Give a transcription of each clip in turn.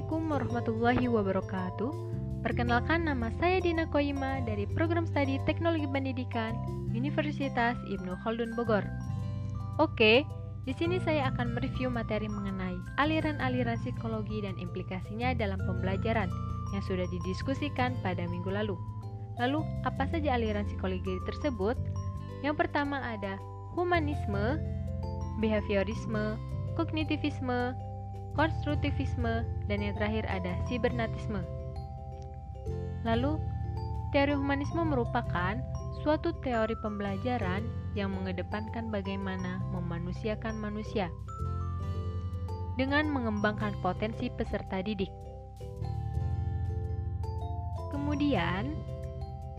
Assalamualaikum warahmatullahi wabarakatuh. Perkenalkan nama saya Dina Koima dari Program Studi Teknologi Pendidikan Universitas Ibnu Khaldun Bogor. Oke, di sini saya akan mereview materi mengenai aliran-aliran psikologi dan implikasinya dalam pembelajaran yang sudah didiskusikan pada minggu lalu. Lalu, apa saja aliran psikologi tersebut? Yang pertama ada humanisme, behaviorisme, kognitivisme, konstruktivisme, dan yang terakhir ada sibernatisme. Lalu, teori humanisme merupakan suatu teori pembelajaran yang mengedepankan bagaimana memanusiakan manusia dengan mengembangkan potensi peserta didik. Kemudian,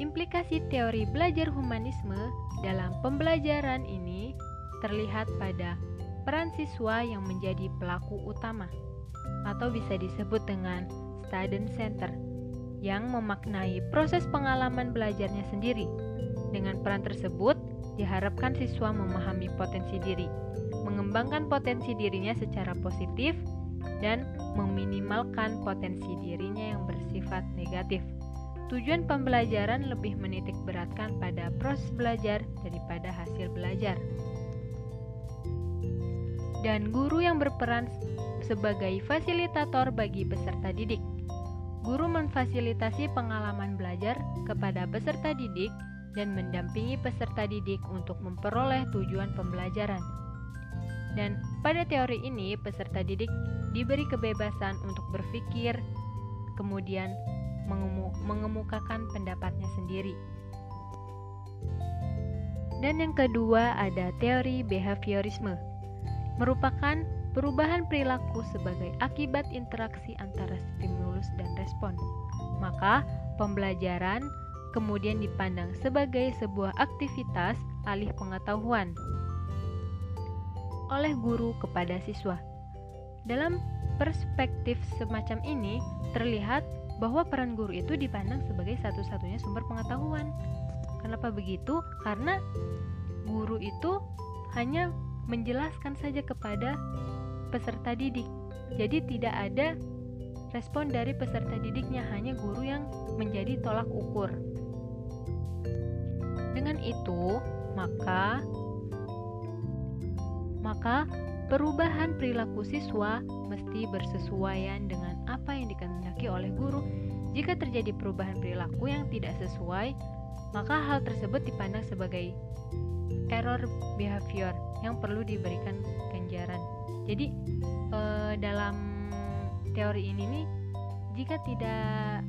implikasi teori belajar humanisme dalam pembelajaran ini terlihat pada peran siswa yang menjadi pelaku utama atau bisa disebut dengan student center yang memaknai proses pengalaman belajarnya sendiri. Dengan peran tersebut, diharapkan siswa memahami potensi diri, mengembangkan potensi dirinya secara positif, dan meminimalkan potensi dirinya yang bersifat negatif. Tujuan pembelajaran lebih menitik beratkan pada proses belajar daripada hasil belajar. Dan guru yang berperan sebagai fasilitator bagi peserta didik Guru memfasilitasi pengalaman belajar kepada peserta didik dan mendampingi peserta didik untuk memperoleh tujuan pembelajaran. Dan pada teori ini, peserta didik diberi kebebasan untuk berpikir, kemudian mengemu mengemukakan pendapatnya sendiri. Dan yang kedua ada teori behaviorisme, merupakan perubahan perilaku sebagai akibat interaksi antara stimulus dan respon. Maka, pembelajaran kemudian dipandang sebagai sebuah aktivitas alih pengetahuan oleh guru kepada siswa. Dalam perspektif semacam ini, terlihat bahwa peran guru itu dipandang sebagai satu-satunya sumber pengetahuan. Kenapa begitu? Karena guru itu hanya menjelaskan saja kepada peserta didik. Jadi tidak ada respon dari peserta didiknya, hanya guru yang menjadi tolak ukur. Dengan itu, maka maka perubahan perilaku siswa mesti bersesuaian dengan apa yang dikehendaki oleh guru. Jika terjadi perubahan perilaku yang tidak sesuai, maka hal tersebut dipandang sebagai error behavior yang perlu diberikan ganjaran. Jadi eh, dalam teori ini nih jika tidak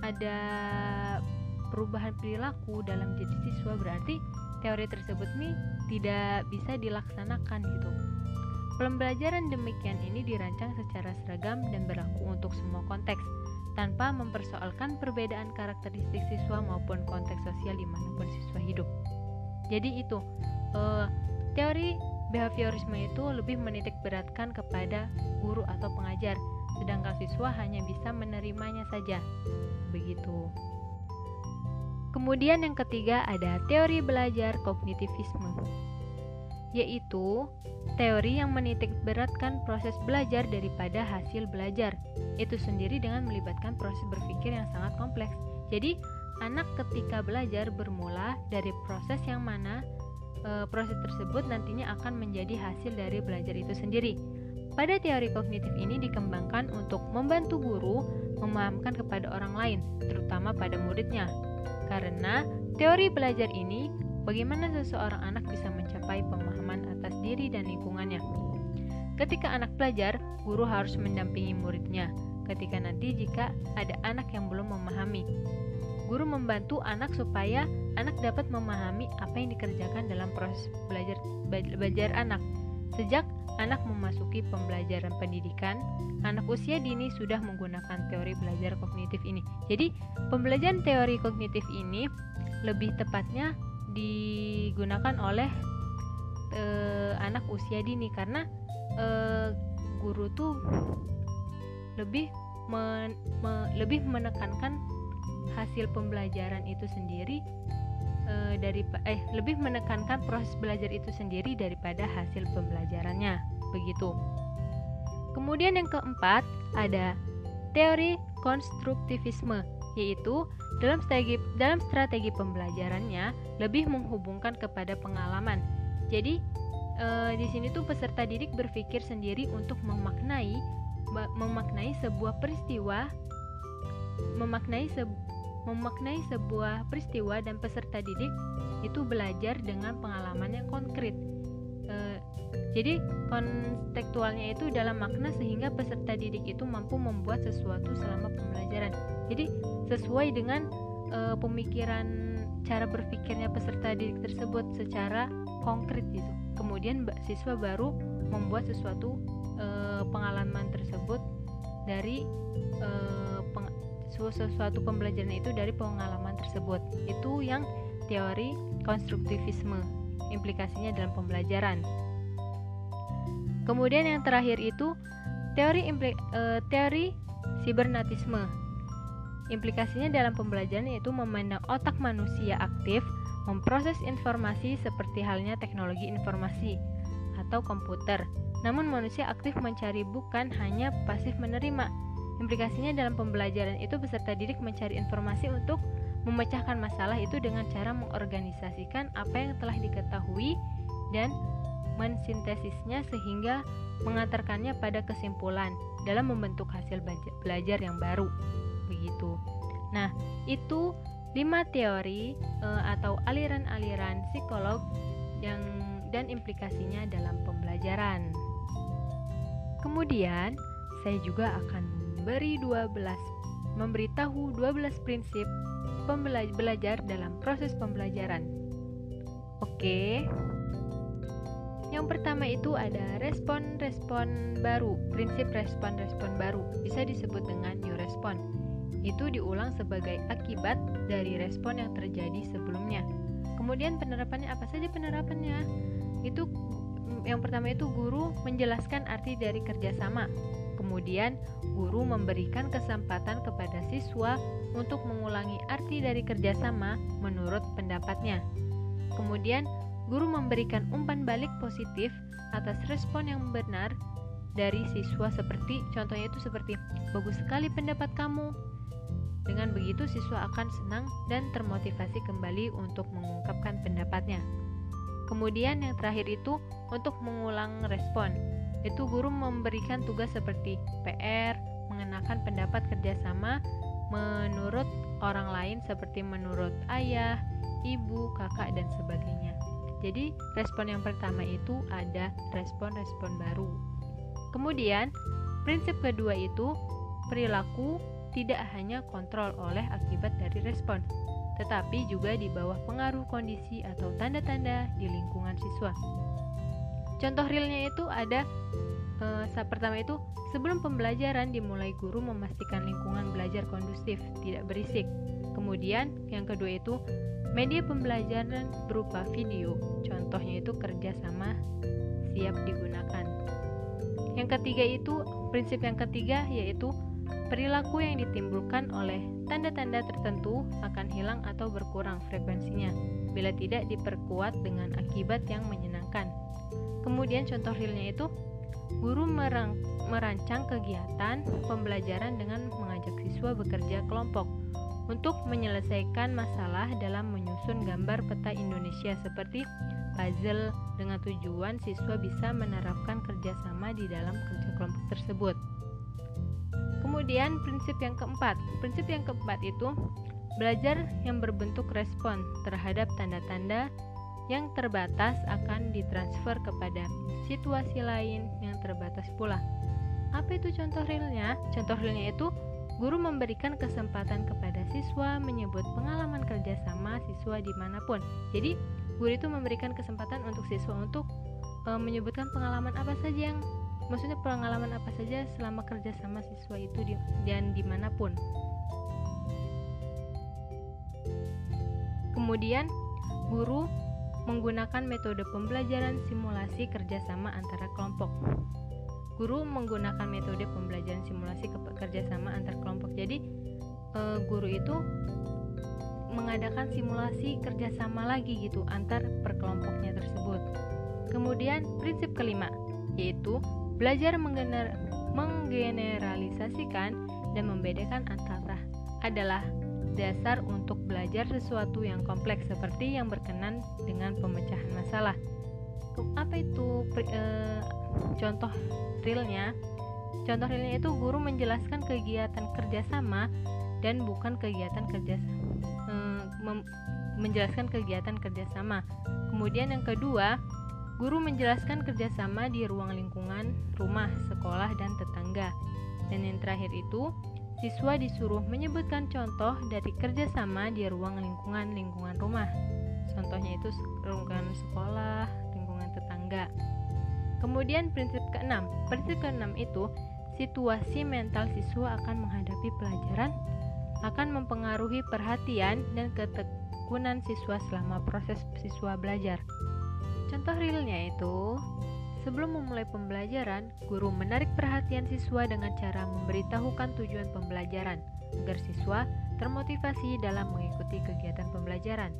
ada perubahan perilaku dalam diri siswa berarti teori tersebut nih tidak bisa dilaksanakan gitu. Pembelajaran demikian ini dirancang secara seragam dan berlaku untuk semua konteks tanpa mempersoalkan perbedaan karakteristik siswa maupun konteks sosial di mana pun siswa hidup. Jadi itu uh, teori Behaviorisme itu lebih menitik beratkan kepada guru atau pengajar, sedangkan siswa hanya bisa menerimanya saja. Begitu. Kemudian yang ketiga ada teori belajar kognitivisme, yaitu teori yang menitik beratkan proses belajar daripada hasil belajar. Itu sendiri dengan melibatkan proses berpikir yang sangat kompleks. Jadi, anak ketika belajar bermula dari proses yang mana e, proses tersebut nantinya akan menjadi hasil dari belajar itu sendiri. Pada teori kognitif ini dikembangkan untuk membantu guru memahamkan kepada orang lain, terutama pada muridnya. Karena teori belajar ini bagaimana seseorang anak bisa mencapai pemahaman atas diri dan lingkungannya. Ketika anak belajar, guru harus mendampingi muridnya. Ketika nanti jika ada anak yang belum memahami, guru membantu anak supaya anak dapat memahami apa yang dikerjakan dalam proses belajar belajar anak. Sejak anak memasuki pembelajaran pendidikan, anak usia dini sudah menggunakan teori belajar kognitif ini. Jadi, pembelajaran teori kognitif ini lebih tepatnya digunakan oleh e, anak usia dini karena e, guru tuh lebih men, me, lebih menekankan hasil pembelajaran itu sendiri e, dari eh lebih menekankan proses belajar itu sendiri daripada hasil pembelajarannya begitu. Kemudian yang keempat ada teori konstruktivisme, yaitu dalam strategi dalam strategi pembelajarannya lebih menghubungkan kepada pengalaman. Jadi e, di sini tuh peserta didik berpikir sendiri untuk memaknai memaknai sebuah peristiwa memaknai se memaknai sebuah peristiwa dan peserta didik itu belajar dengan pengalaman yang konkret. E, jadi kontekstualnya itu dalam makna sehingga peserta didik itu mampu membuat sesuatu selama pembelajaran. Jadi sesuai dengan e, pemikiran cara berpikirnya peserta didik tersebut secara konkret gitu. Kemudian siswa baru membuat sesuatu e, pengalaman tersebut dari e, sesuatu pembelajaran itu dari pengalaman tersebut. Itu yang teori konstruktivisme implikasinya dalam pembelajaran. Kemudian yang terakhir itu teori implik, e, teori sibernatisme. Implikasinya dalam pembelajaran yaitu memandang otak manusia aktif memproses informasi seperti halnya teknologi informasi atau komputer. Namun manusia aktif mencari bukan hanya pasif menerima. Implikasinya dalam pembelajaran itu peserta didik mencari informasi untuk memecahkan masalah itu dengan cara mengorganisasikan apa yang telah diketahui dan mensintesisnya sehingga mengantarkannya pada kesimpulan dalam membentuk hasil belajar yang baru. Begitu. Nah, itu lima teori e, atau aliran-aliran psikolog yang dan implikasinya dalam pembelajaran. Kemudian, saya juga akan memberi 12 memberitahu 12 prinsip pembelajar dalam proses pembelajaran. Oke. Yang pertama itu ada respon-respon baru, prinsip respon-respon baru, bisa disebut dengan new respon. Itu diulang sebagai akibat dari respon yang terjadi sebelumnya. Kemudian penerapannya apa saja penerapannya? Itu yang pertama itu guru menjelaskan arti dari kerjasama. Kemudian guru memberikan kesempatan kepada siswa untuk mengulangi arti dari kerjasama menurut pendapatnya. Kemudian guru memberikan umpan balik positif atas respon yang benar dari siswa seperti contohnya itu seperti bagus sekali pendapat kamu. Dengan begitu siswa akan senang dan termotivasi kembali untuk mengungkapkan pendapatnya. Kemudian yang terakhir itu untuk mengulang respon. Itu guru memberikan tugas seperti PR, mengenakan pendapat kerjasama menurut orang lain seperti menurut ayah, ibu, kakak, dan sebagainya. Jadi, respon yang pertama itu ada respon-respon baru. Kemudian, prinsip kedua itu perilaku tidak hanya kontrol oleh akibat dari respon, tetapi juga di bawah pengaruh kondisi atau tanda-tanda di lingkungan siswa. Contoh realnya itu ada eh, saat pertama itu sebelum pembelajaran dimulai guru memastikan lingkungan belajar kondusif, tidak berisik. Kemudian yang kedua itu Media pembelajaran berupa video, contohnya itu kerjasama siap digunakan. Yang ketiga itu, prinsip yang ketiga yaitu perilaku yang ditimbulkan oleh tanda-tanda tertentu akan hilang atau berkurang frekuensinya bila tidak diperkuat dengan akibat yang menyenangkan. Kemudian contoh realnya itu, guru merancang kegiatan pembelajaran dengan mengajak siswa bekerja kelompok untuk menyelesaikan masalah dalam menyusun gambar peta Indonesia seperti puzzle dengan tujuan siswa bisa menerapkan kerjasama di dalam kerja kelompok tersebut. Kemudian prinsip yang keempat, prinsip yang keempat itu belajar yang berbentuk respon terhadap tanda-tanda yang terbatas akan ditransfer kepada situasi lain yang terbatas pula. Apa itu contoh realnya? Contoh realnya itu Guru memberikan kesempatan kepada siswa menyebut pengalaman kerjasama siswa di mana pun. Jadi, guru itu memberikan kesempatan untuk siswa untuk e, menyebutkan pengalaman apa saja yang maksudnya pengalaman apa saja selama kerjasama siswa itu di, dan di mana pun. Kemudian, guru menggunakan metode pembelajaran simulasi kerjasama antara kelompok. Guru menggunakan metode pembelajaran simulasi kerjasama antar kelompok. Jadi e, guru itu mengadakan simulasi kerjasama lagi gitu antar perkelompoknya tersebut. Kemudian prinsip kelima yaitu belajar menggener menggeneralisasikan dan membedakan antara adalah dasar untuk belajar sesuatu yang kompleks seperti yang berkenan dengan pemecahan masalah. Apa itu e, contoh realnya? Contoh realnya itu guru menjelaskan kegiatan kerjasama dan bukan kegiatan kerja e, menjelaskan kegiatan kerjasama. Kemudian yang kedua, guru menjelaskan kerjasama di ruang lingkungan, rumah, sekolah, dan tetangga. Dan yang terakhir itu, Siswa disuruh menyebutkan contoh dari kerjasama di ruang lingkungan lingkungan rumah. Contohnya itu lingkungan sekolah, lingkungan tetangga. Kemudian prinsip keenam. Prinsip keenam itu situasi mental siswa akan menghadapi pelajaran akan mempengaruhi perhatian dan ketekunan siswa selama proses siswa belajar. Contoh realnya itu Sebelum memulai pembelajaran, guru menarik perhatian siswa dengan cara memberitahukan tujuan pembelajaran agar siswa termotivasi dalam mengikuti kegiatan pembelajaran.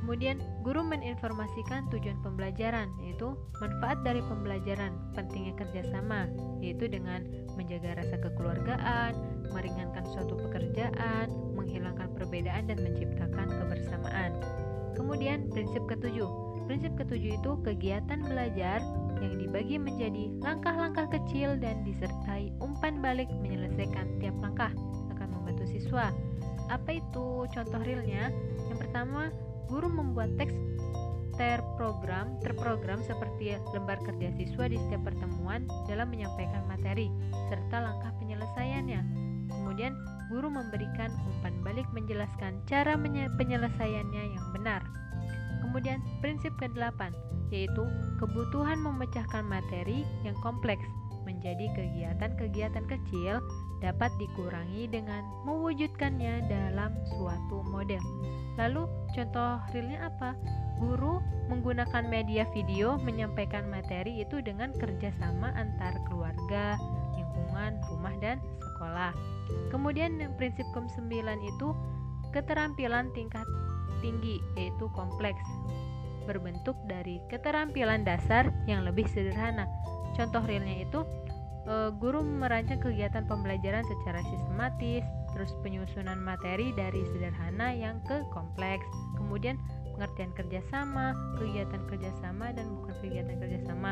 Kemudian, guru meninformasikan tujuan pembelajaran, yaitu manfaat dari pembelajaran, pentingnya kerjasama, yaitu dengan menjaga rasa kekeluargaan, meringankan suatu pekerjaan, menghilangkan perbedaan, dan menciptakan kebersamaan. Kemudian, prinsip ketujuh, Prinsip ketujuh itu kegiatan belajar yang dibagi menjadi langkah-langkah kecil dan disertai umpan balik menyelesaikan tiap langkah akan membantu siswa. Apa itu contoh realnya? Yang pertama, guru membuat teks terprogram, terprogram seperti lembar kerja siswa di setiap pertemuan dalam menyampaikan materi serta langkah penyelesaiannya. Kemudian, guru memberikan umpan balik menjelaskan cara penyelesaiannya yang benar. Kemudian prinsip ke-8 yaitu kebutuhan memecahkan materi yang kompleks menjadi kegiatan-kegiatan kecil dapat dikurangi dengan mewujudkannya dalam suatu model. Lalu contoh realnya apa? Guru menggunakan media video menyampaikan materi itu dengan kerjasama antar keluarga, lingkungan, rumah, dan sekolah. Kemudian prinsip ke-9 itu keterampilan tingkat tinggi, yaitu kompleks, berbentuk dari keterampilan dasar yang lebih sederhana. Contoh realnya itu, e, guru merancang kegiatan pembelajaran secara sistematis, terus penyusunan materi dari sederhana yang ke kompleks, kemudian pengertian kerjasama, kegiatan kerjasama dan bukan kegiatan kerjasama,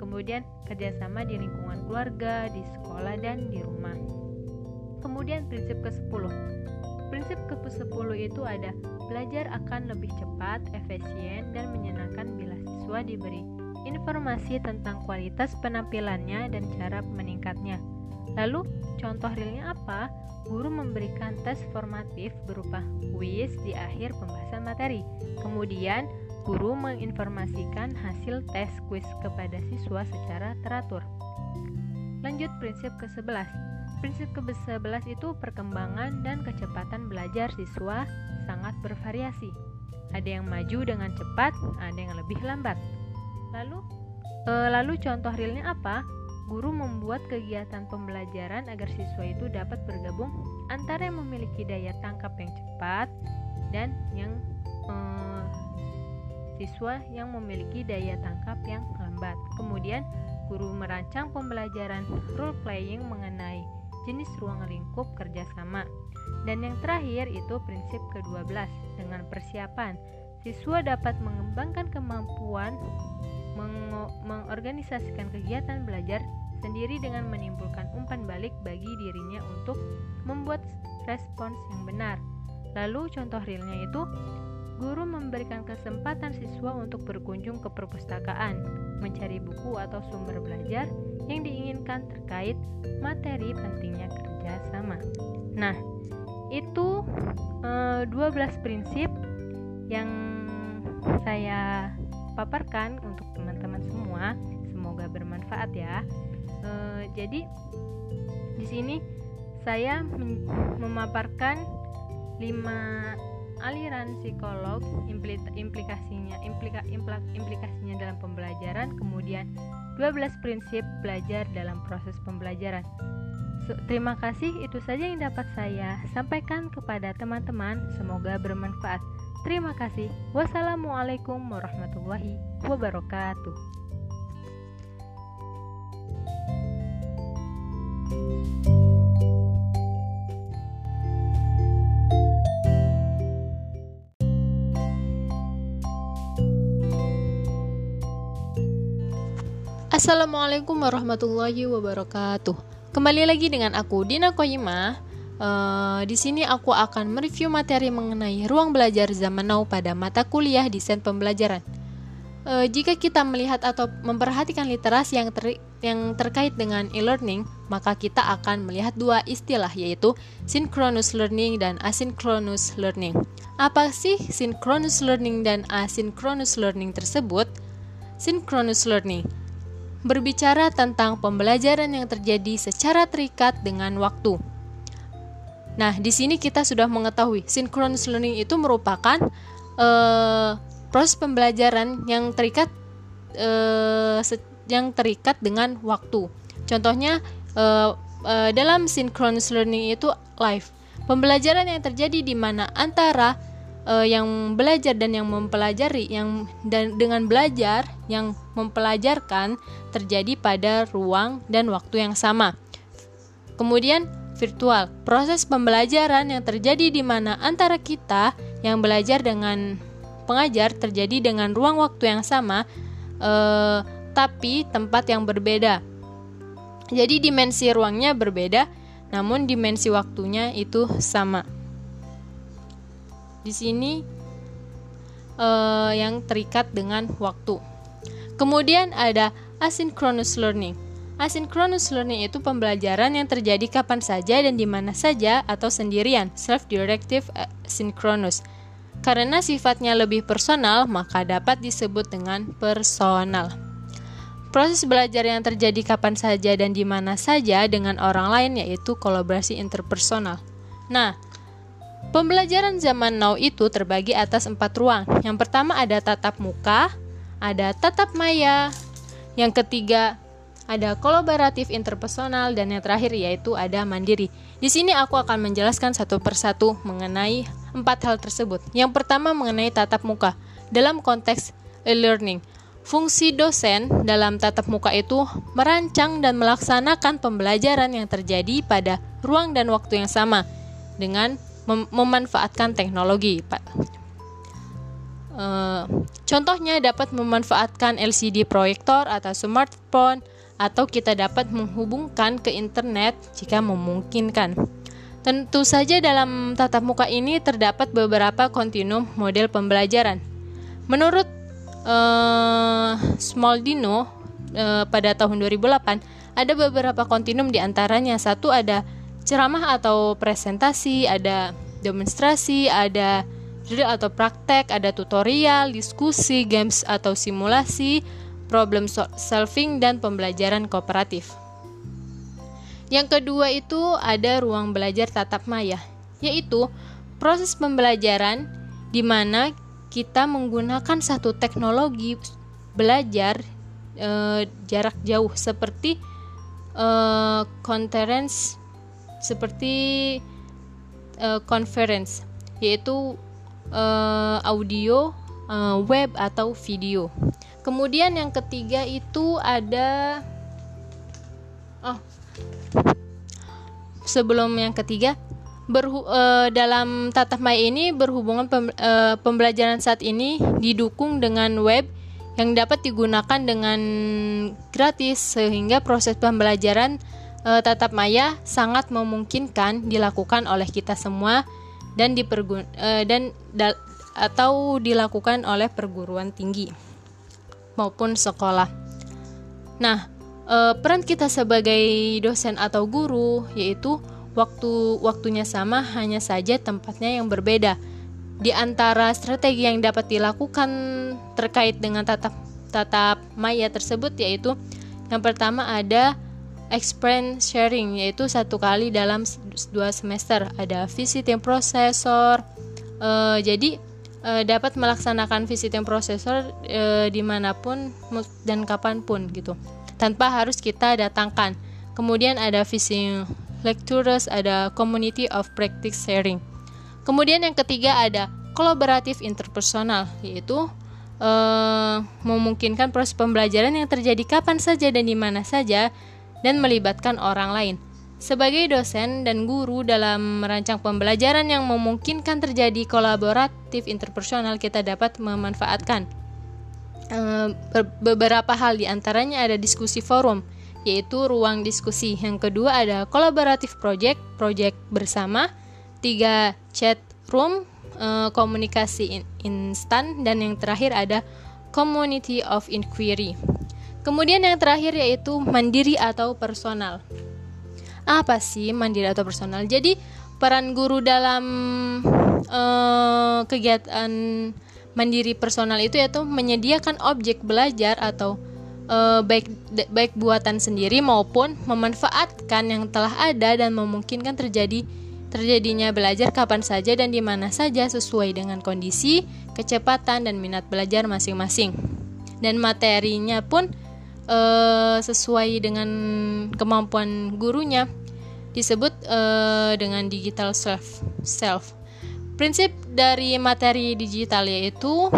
kemudian kerjasama di lingkungan keluarga, di sekolah, dan di rumah. Kemudian prinsip ke-10 Prinsip ke-10 itu ada belajar akan lebih cepat, efisien, dan menyenangkan bila siswa diberi informasi tentang kualitas penampilannya dan cara meningkatnya. Lalu, contoh realnya apa? Guru memberikan tes formatif berupa kuis di akhir pembahasan materi. Kemudian, guru menginformasikan hasil tes kuis kepada siswa secara teratur. Lanjut prinsip ke-11 Prinsip ke-11 itu perkembangan dan kecepatan belajar siswa sangat bervariasi. Ada yang maju dengan cepat, ada yang lebih lambat. Lalu, e, lalu contoh realnya apa? Guru membuat kegiatan pembelajaran agar siswa itu dapat bergabung antara yang memiliki daya tangkap yang cepat dan yang e, siswa yang memiliki daya tangkap yang lambat. Kemudian, guru merancang pembelajaran role playing mengenai jenis ruang lingkup kerjasama. Dan yang terakhir itu prinsip ke-12 dengan persiapan. Siswa dapat mengembangkan kemampuan meng mengorganisasikan kegiatan belajar sendiri dengan menimbulkan umpan balik bagi dirinya untuk membuat respons yang benar. Lalu contoh realnya itu guru memberikan kesempatan siswa untuk berkunjung ke perpustakaan, mencari buku atau sumber belajar yang diinginkan terkait materi pentingnya kerjasama. Nah, itu e, eh, 12 prinsip yang saya paparkan untuk teman-teman semua. Semoga bermanfaat ya. E, jadi di sini saya memaparkan 5 aliran psikolog, implikasinya, implika, implikasinya dalam pembelajaran, kemudian 12 prinsip belajar dalam proses pembelajaran. So, terima kasih, itu saja yang dapat saya sampaikan kepada teman-teman. Semoga bermanfaat. Terima kasih. Wassalamualaikum warahmatullahi wabarakatuh. thank you Assalamualaikum warahmatullahi wabarakatuh. Kembali lagi dengan aku Dina Koyima. Uh, di sini aku akan mereview materi mengenai ruang belajar zaman now pada mata kuliah desain pembelajaran. Uh, jika kita melihat atau memperhatikan literasi yang ter yang terkait dengan e-learning, maka kita akan melihat dua istilah yaitu synchronous learning dan asynchronous learning. Apa sih synchronous learning dan asynchronous learning tersebut? Synchronous learning berbicara tentang pembelajaran yang terjadi secara terikat dengan waktu. Nah, di sini kita sudah mengetahui synchronous learning itu merupakan uh, proses pembelajaran yang terikat uh, yang terikat dengan waktu. Contohnya uh, uh, dalam synchronous learning itu live. Pembelajaran yang terjadi di mana antara uh, yang belajar dan yang mempelajari yang dan dengan belajar yang mempelajarkan terjadi pada ruang dan waktu yang sama. Kemudian virtual, proses pembelajaran yang terjadi di mana antara kita yang belajar dengan pengajar terjadi dengan ruang waktu yang sama eh, tapi tempat yang berbeda. Jadi dimensi ruangnya berbeda, namun dimensi waktunya itu sama di sini uh, yang terikat dengan waktu. Kemudian ada asynchronous learning. Asynchronous learning itu pembelajaran yang terjadi kapan saja dan di mana saja atau sendirian, self-directive asynchronous. Karena sifatnya lebih personal, maka dapat disebut dengan personal. Proses belajar yang terjadi kapan saja dan di mana saja dengan orang lain yaitu kolaborasi interpersonal. Nah, Pembelajaran zaman now itu terbagi atas empat ruang. Yang pertama ada tatap muka, ada tatap maya, yang ketiga ada kolaboratif interpersonal, dan yang terakhir yaitu ada mandiri. Di sini aku akan menjelaskan satu persatu mengenai empat hal tersebut. Yang pertama mengenai tatap muka. Dalam konteks e-learning, fungsi dosen dalam tatap muka itu merancang dan melaksanakan pembelajaran yang terjadi pada ruang dan waktu yang sama dengan mem memanfaatkan teknologi. Uh, contohnya dapat memanfaatkan LCD proyektor atau smartphone atau kita dapat menghubungkan ke internet jika memungkinkan. Tentu saja dalam tatap muka ini terdapat beberapa kontinum model pembelajaran. Menurut uh, Smaldino uh, pada tahun 2008 ada beberapa kontinum di antaranya satu ada ceramah atau presentasi, ada demonstrasi, ada drill atau praktek, ada tutorial, diskusi, games atau simulasi, problem solving dan pembelajaran kooperatif. Yang kedua itu ada ruang belajar tatap maya, yaitu proses pembelajaran di mana kita menggunakan satu teknologi belajar e, jarak jauh seperti e, conference seperti uh, conference yaitu uh, audio, uh, web atau video. Kemudian yang ketiga itu ada oh sebelum yang ketiga berhu, uh, dalam tatap maya ini berhubungan pem, uh, pembelajaran saat ini didukung dengan web yang dapat digunakan dengan gratis sehingga proses pembelajaran tatap maya sangat memungkinkan dilakukan oleh kita semua dan dipergun e, dan da, atau dilakukan oleh perguruan tinggi maupun sekolah. Nah, e, peran kita sebagai dosen atau guru yaitu waktu waktunya sama hanya saja tempatnya yang berbeda. Di antara strategi yang dapat dilakukan terkait dengan tatap tatap maya tersebut yaitu yang pertama ada experience sharing yaitu satu kali dalam dua semester. Ada visiting processor uh, jadi uh, dapat melaksanakan visiting processor uh, di mana pun dan kapan pun gitu. Tanpa harus kita datangkan. Kemudian ada visiting lectures ada community of practice sharing. Kemudian yang ketiga ada kolaboratif interpersonal yaitu uh, memungkinkan proses pembelajaran yang terjadi kapan saja dan di mana saja dan melibatkan orang lain. Sebagai dosen dan guru dalam merancang pembelajaran yang memungkinkan terjadi kolaboratif interpersonal kita dapat memanfaatkan uh, beberapa hal di antaranya ada diskusi forum, yaitu ruang diskusi. Yang kedua ada kolaboratif project, project bersama. Tiga chat room, uh, komunikasi in instan. Dan yang terakhir ada community of inquiry. Kemudian yang terakhir yaitu mandiri atau personal. Apa sih mandiri atau personal? Jadi peran guru dalam uh, kegiatan mandiri personal itu yaitu menyediakan objek belajar atau uh, baik baik buatan sendiri maupun memanfaatkan yang telah ada dan memungkinkan terjadi terjadinya belajar kapan saja dan di mana saja sesuai dengan kondisi, kecepatan dan minat belajar masing-masing. Dan materinya pun uh, sesuai dengan kemampuan gurunya disebut uh, dengan digital self self. Prinsip dari materi digital yaitu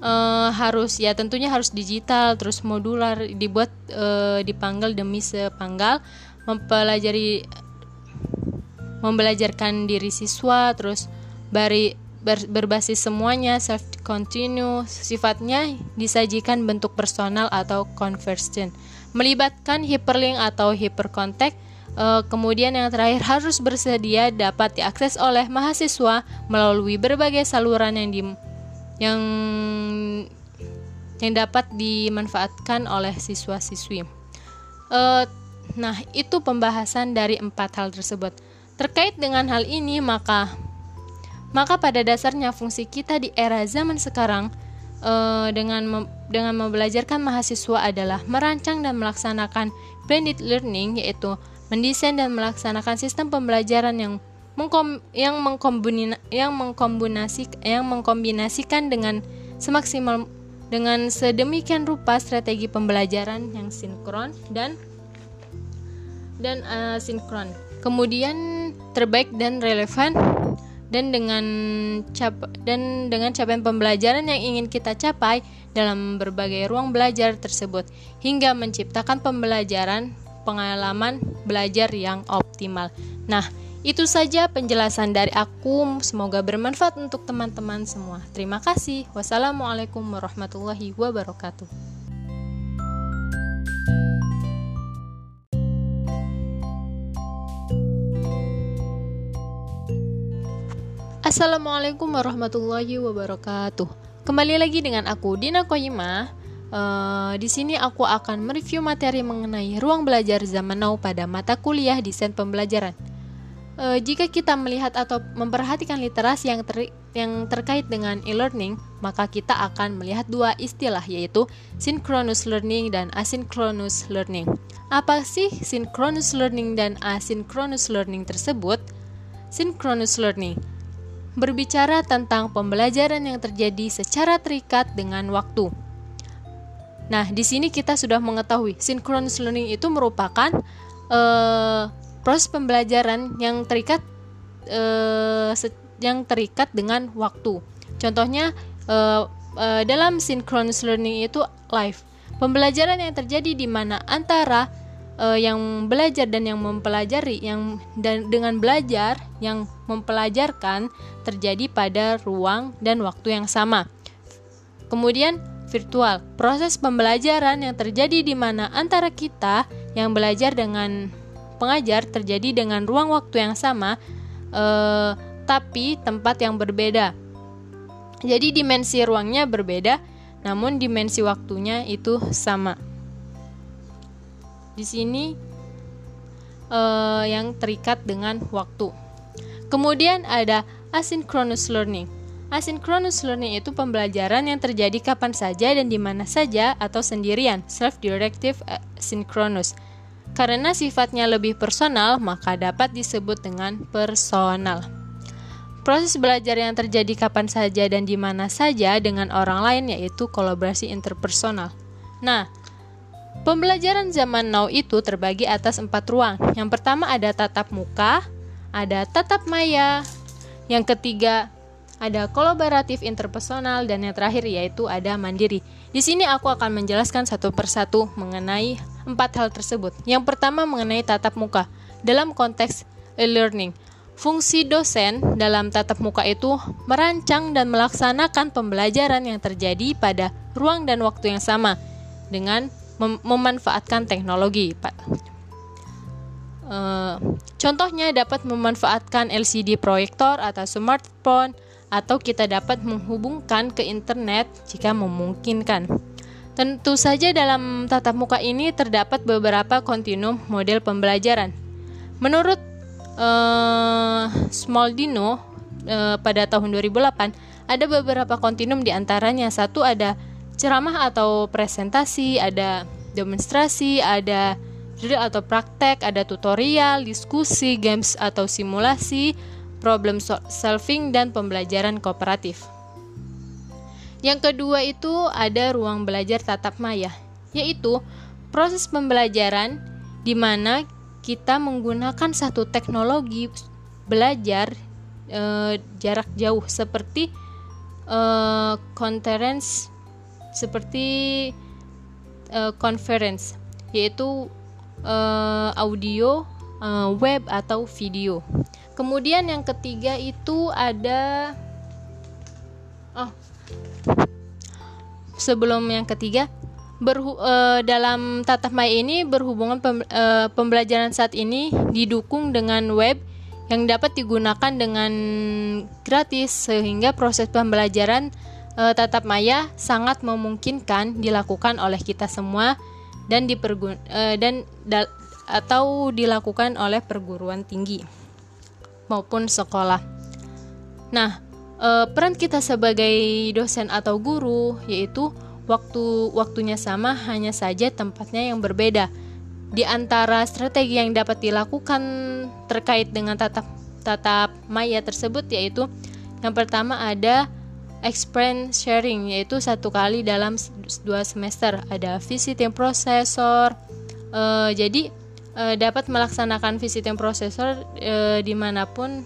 uh, harus ya tentunya harus digital terus modular dibuat uh, dipanggal demi sepanggal mempelajari membelajarkan diri siswa terus bari ber, berbasis semuanya self continue sifatnya disajikan bentuk personal atau conversion melibatkan hyperlink atau hypercontact Uh, kemudian yang terakhir harus bersedia dapat diakses oleh mahasiswa melalui berbagai saluran yang di yang yang dapat dimanfaatkan oleh siswa-siswi. Uh, nah, itu pembahasan dari empat hal tersebut. Terkait dengan hal ini, maka maka pada dasarnya fungsi kita di era zaman sekarang uh, dengan mem dengan membelajarkan mahasiswa adalah merancang dan melaksanakan blended learning yaitu mendesain dan melaksanakan sistem pembelajaran yang mengkom yang mengkombina yang mengkombinasi yang mengkombinasikan dengan semaksimal dengan sedemikian rupa strategi pembelajaran yang sinkron dan dan. Uh, Kemudian terbaik dan relevan dan dengan cap dan dengan capaian pembelajaran yang ingin kita capai dalam berbagai ruang belajar tersebut hingga menciptakan pembelajaran pengalaman belajar yang optimal. Nah, itu saja penjelasan dari aku. Semoga bermanfaat untuk teman-teman semua. Terima kasih. Wassalamualaikum warahmatullahi wabarakatuh. Assalamualaikum warahmatullahi wabarakatuh. Kembali lagi dengan aku Dina Koyima Uh, di sini aku akan mereview materi mengenai ruang belajar zaman now pada mata kuliah desain pembelajaran. Uh, jika kita melihat atau memperhatikan literasi yang ter yang terkait dengan e-learning, maka kita akan melihat dua istilah yaitu synchronous learning dan asynchronous learning. Apa sih synchronous learning dan asynchronous learning tersebut? Synchronous learning berbicara tentang pembelajaran yang terjadi secara terikat dengan waktu Nah, di sini kita sudah mengetahui synchronous learning itu merupakan uh, proses pembelajaran yang terikat uh, yang terikat dengan waktu. Contohnya uh, dalam synchronous learning itu live. Pembelajaran yang terjadi di mana antara uh, yang belajar dan yang mempelajari yang dan dengan belajar yang mempelajarkan terjadi pada ruang dan waktu yang sama. Kemudian virtual. Proses pembelajaran yang terjadi di mana antara kita yang belajar dengan pengajar terjadi dengan ruang waktu yang sama, eh, tapi tempat yang berbeda. Jadi dimensi ruangnya berbeda, namun dimensi waktunya itu sama. Di sini eh, yang terikat dengan waktu. Kemudian ada asynchronous learning. Asynchronous learning itu pembelajaran yang terjadi kapan saja dan di mana saja atau sendirian, self-directive asynchronous. Karena sifatnya lebih personal, maka dapat disebut dengan personal. Proses belajar yang terjadi kapan saja dan di mana saja dengan orang lain yaitu kolaborasi interpersonal. Nah, pembelajaran zaman now itu terbagi atas empat ruang. Yang pertama ada tatap muka, ada tatap maya, yang ketiga ada kolaboratif interpersonal, dan yang terakhir yaitu ada mandiri. Di sini aku akan menjelaskan satu persatu mengenai empat hal tersebut. Yang pertama mengenai tatap muka dalam konteks e-learning. Fungsi dosen dalam tatap muka itu merancang dan melaksanakan pembelajaran yang terjadi pada ruang dan waktu yang sama dengan mem memanfaatkan teknologi. Uh, contohnya dapat memanfaatkan LCD proyektor atau smartphone atau kita dapat menghubungkan ke internet jika memungkinkan. Tentu saja dalam tatap muka ini terdapat beberapa kontinum model pembelajaran. Menurut uh, Smaldino uh, pada tahun 2008 ada beberapa kontinum di antaranya satu ada ceramah atau presentasi, ada demonstrasi, ada drill atau praktek, ada tutorial, diskusi, games atau simulasi, problem solving dan pembelajaran kooperatif. Yang kedua itu ada ruang belajar tatap maya, yaitu proses pembelajaran di mana kita menggunakan satu teknologi belajar e, jarak jauh seperti e, conference seperti e, conference yaitu e, audio e, web atau video. Kemudian yang ketiga itu ada oh sebelum yang ketiga berhu uh, dalam tatap maya ini berhubungan pem uh, pembelajaran saat ini didukung dengan web yang dapat digunakan dengan gratis sehingga proses pembelajaran uh, tatap maya sangat memungkinkan dilakukan oleh kita semua dan dipergun uh, dan atau dilakukan oleh perguruan tinggi maupun sekolah. Nah, uh, peran kita sebagai dosen atau guru yaitu waktu waktunya sama hanya saja tempatnya yang berbeda. Di antara strategi yang dapat dilakukan terkait dengan tatap tatap maya tersebut yaitu yang pertama ada experience sharing yaitu satu kali dalam dua semester ada visiting processor uh, jadi uh, dapat melaksanakan visiting processor uh, di mana pun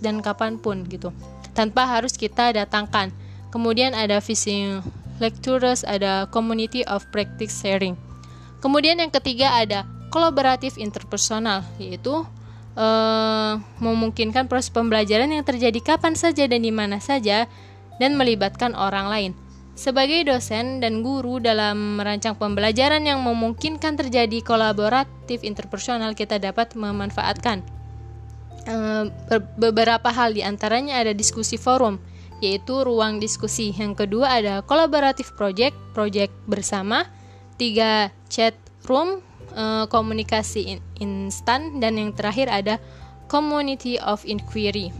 dan kapan pun gitu tanpa harus kita datangkan. Kemudian ada visiting lectures, ada community of practice sharing. Kemudian yang ketiga ada kolaboratif interpersonal, yaitu uh, memungkinkan proses pembelajaran yang terjadi kapan saja dan di mana saja dan melibatkan orang lain. Sebagai dosen dan guru dalam merancang pembelajaran yang memungkinkan terjadi kolaboratif interpersonal, kita dapat memanfaatkan Eh, beberapa hal di antaranya ada diskusi forum, yaitu ruang diskusi. Yang kedua ada kolaboratif project, project bersama. Tiga chat room, uh, komunikasi instan, dan yang terakhir ada community of inquiry.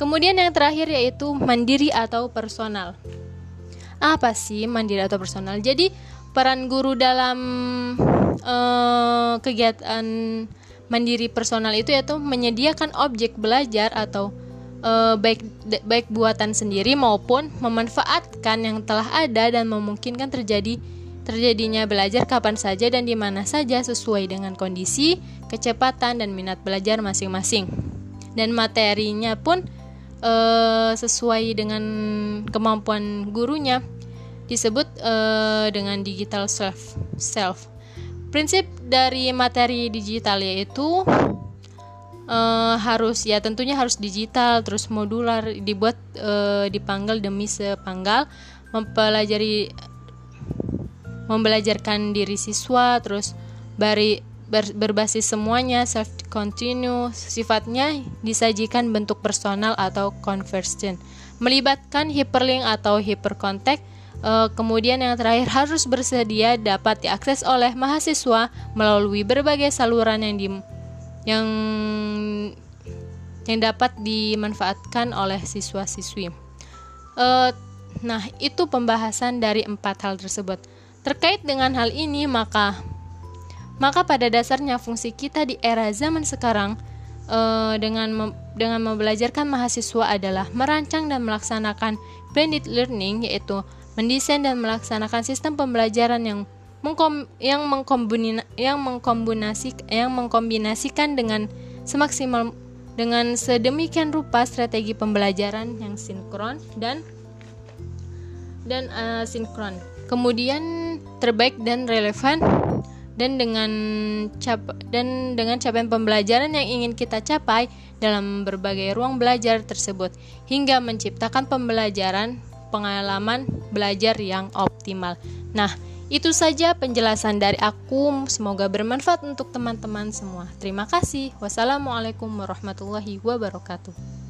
Kemudian yang terakhir yaitu mandiri atau personal. Apa sih mandiri atau personal? Jadi peran guru dalam uh, kegiatan mandiri personal itu yaitu menyediakan objek belajar atau e, baik baik buatan sendiri maupun memanfaatkan yang telah ada dan memungkinkan terjadi terjadinya belajar kapan saja dan di mana saja sesuai dengan kondisi, kecepatan dan minat belajar masing-masing. Dan materinya pun e, sesuai dengan kemampuan gurunya disebut e, dengan digital self self. Prinsip dari materi digital yaitu uh, harus ya tentunya harus digital terus modular dibuat uh, dipanggal demi sepanggal mempelajari membelajarkan diri siswa terus bari ber, berbasis semuanya self continue sifatnya disajikan bentuk personal atau conversion melibatkan hyperlink atau hypercontact Uh, kemudian yang terakhir harus bersedia dapat diakses oleh mahasiswa melalui berbagai saluran yang di yang yang dapat dimanfaatkan oleh siswa-siswi. Uh, nah, itu pembahasan dari empat hal tersebut. Terkait dengan hal ini, maka maka pada dasarnya fungsi kita di era zaman sekarang uh, dengan mem dengan membelajarkan mahasiswa adalah merancang dan melaksanakan blended learning yaitu mendesain dan melaksanakan sistem pembelajaran yang mengkom yang mengkombina yang mengkombinasi yang mengkombinasikan dengan semaksimal dengan sedemikian rupa strategi pembelajaran yang sinkron dan dan uh, sinkron. Kemudian terbaik dan relevan dan dengan cap dan dengan capaian pembelajaran yang ingin kita capai dalam berbagai ruang belajar tersebut hingga menciptakan pembelajaran pengalaman belajar yang optimal. Nah, itu saja penjelasan dari aku. Semoga bermanfaat untuk teman-teman semua. Terima kasih. Wassalamualaikum warahmatullahi wabarakatuh.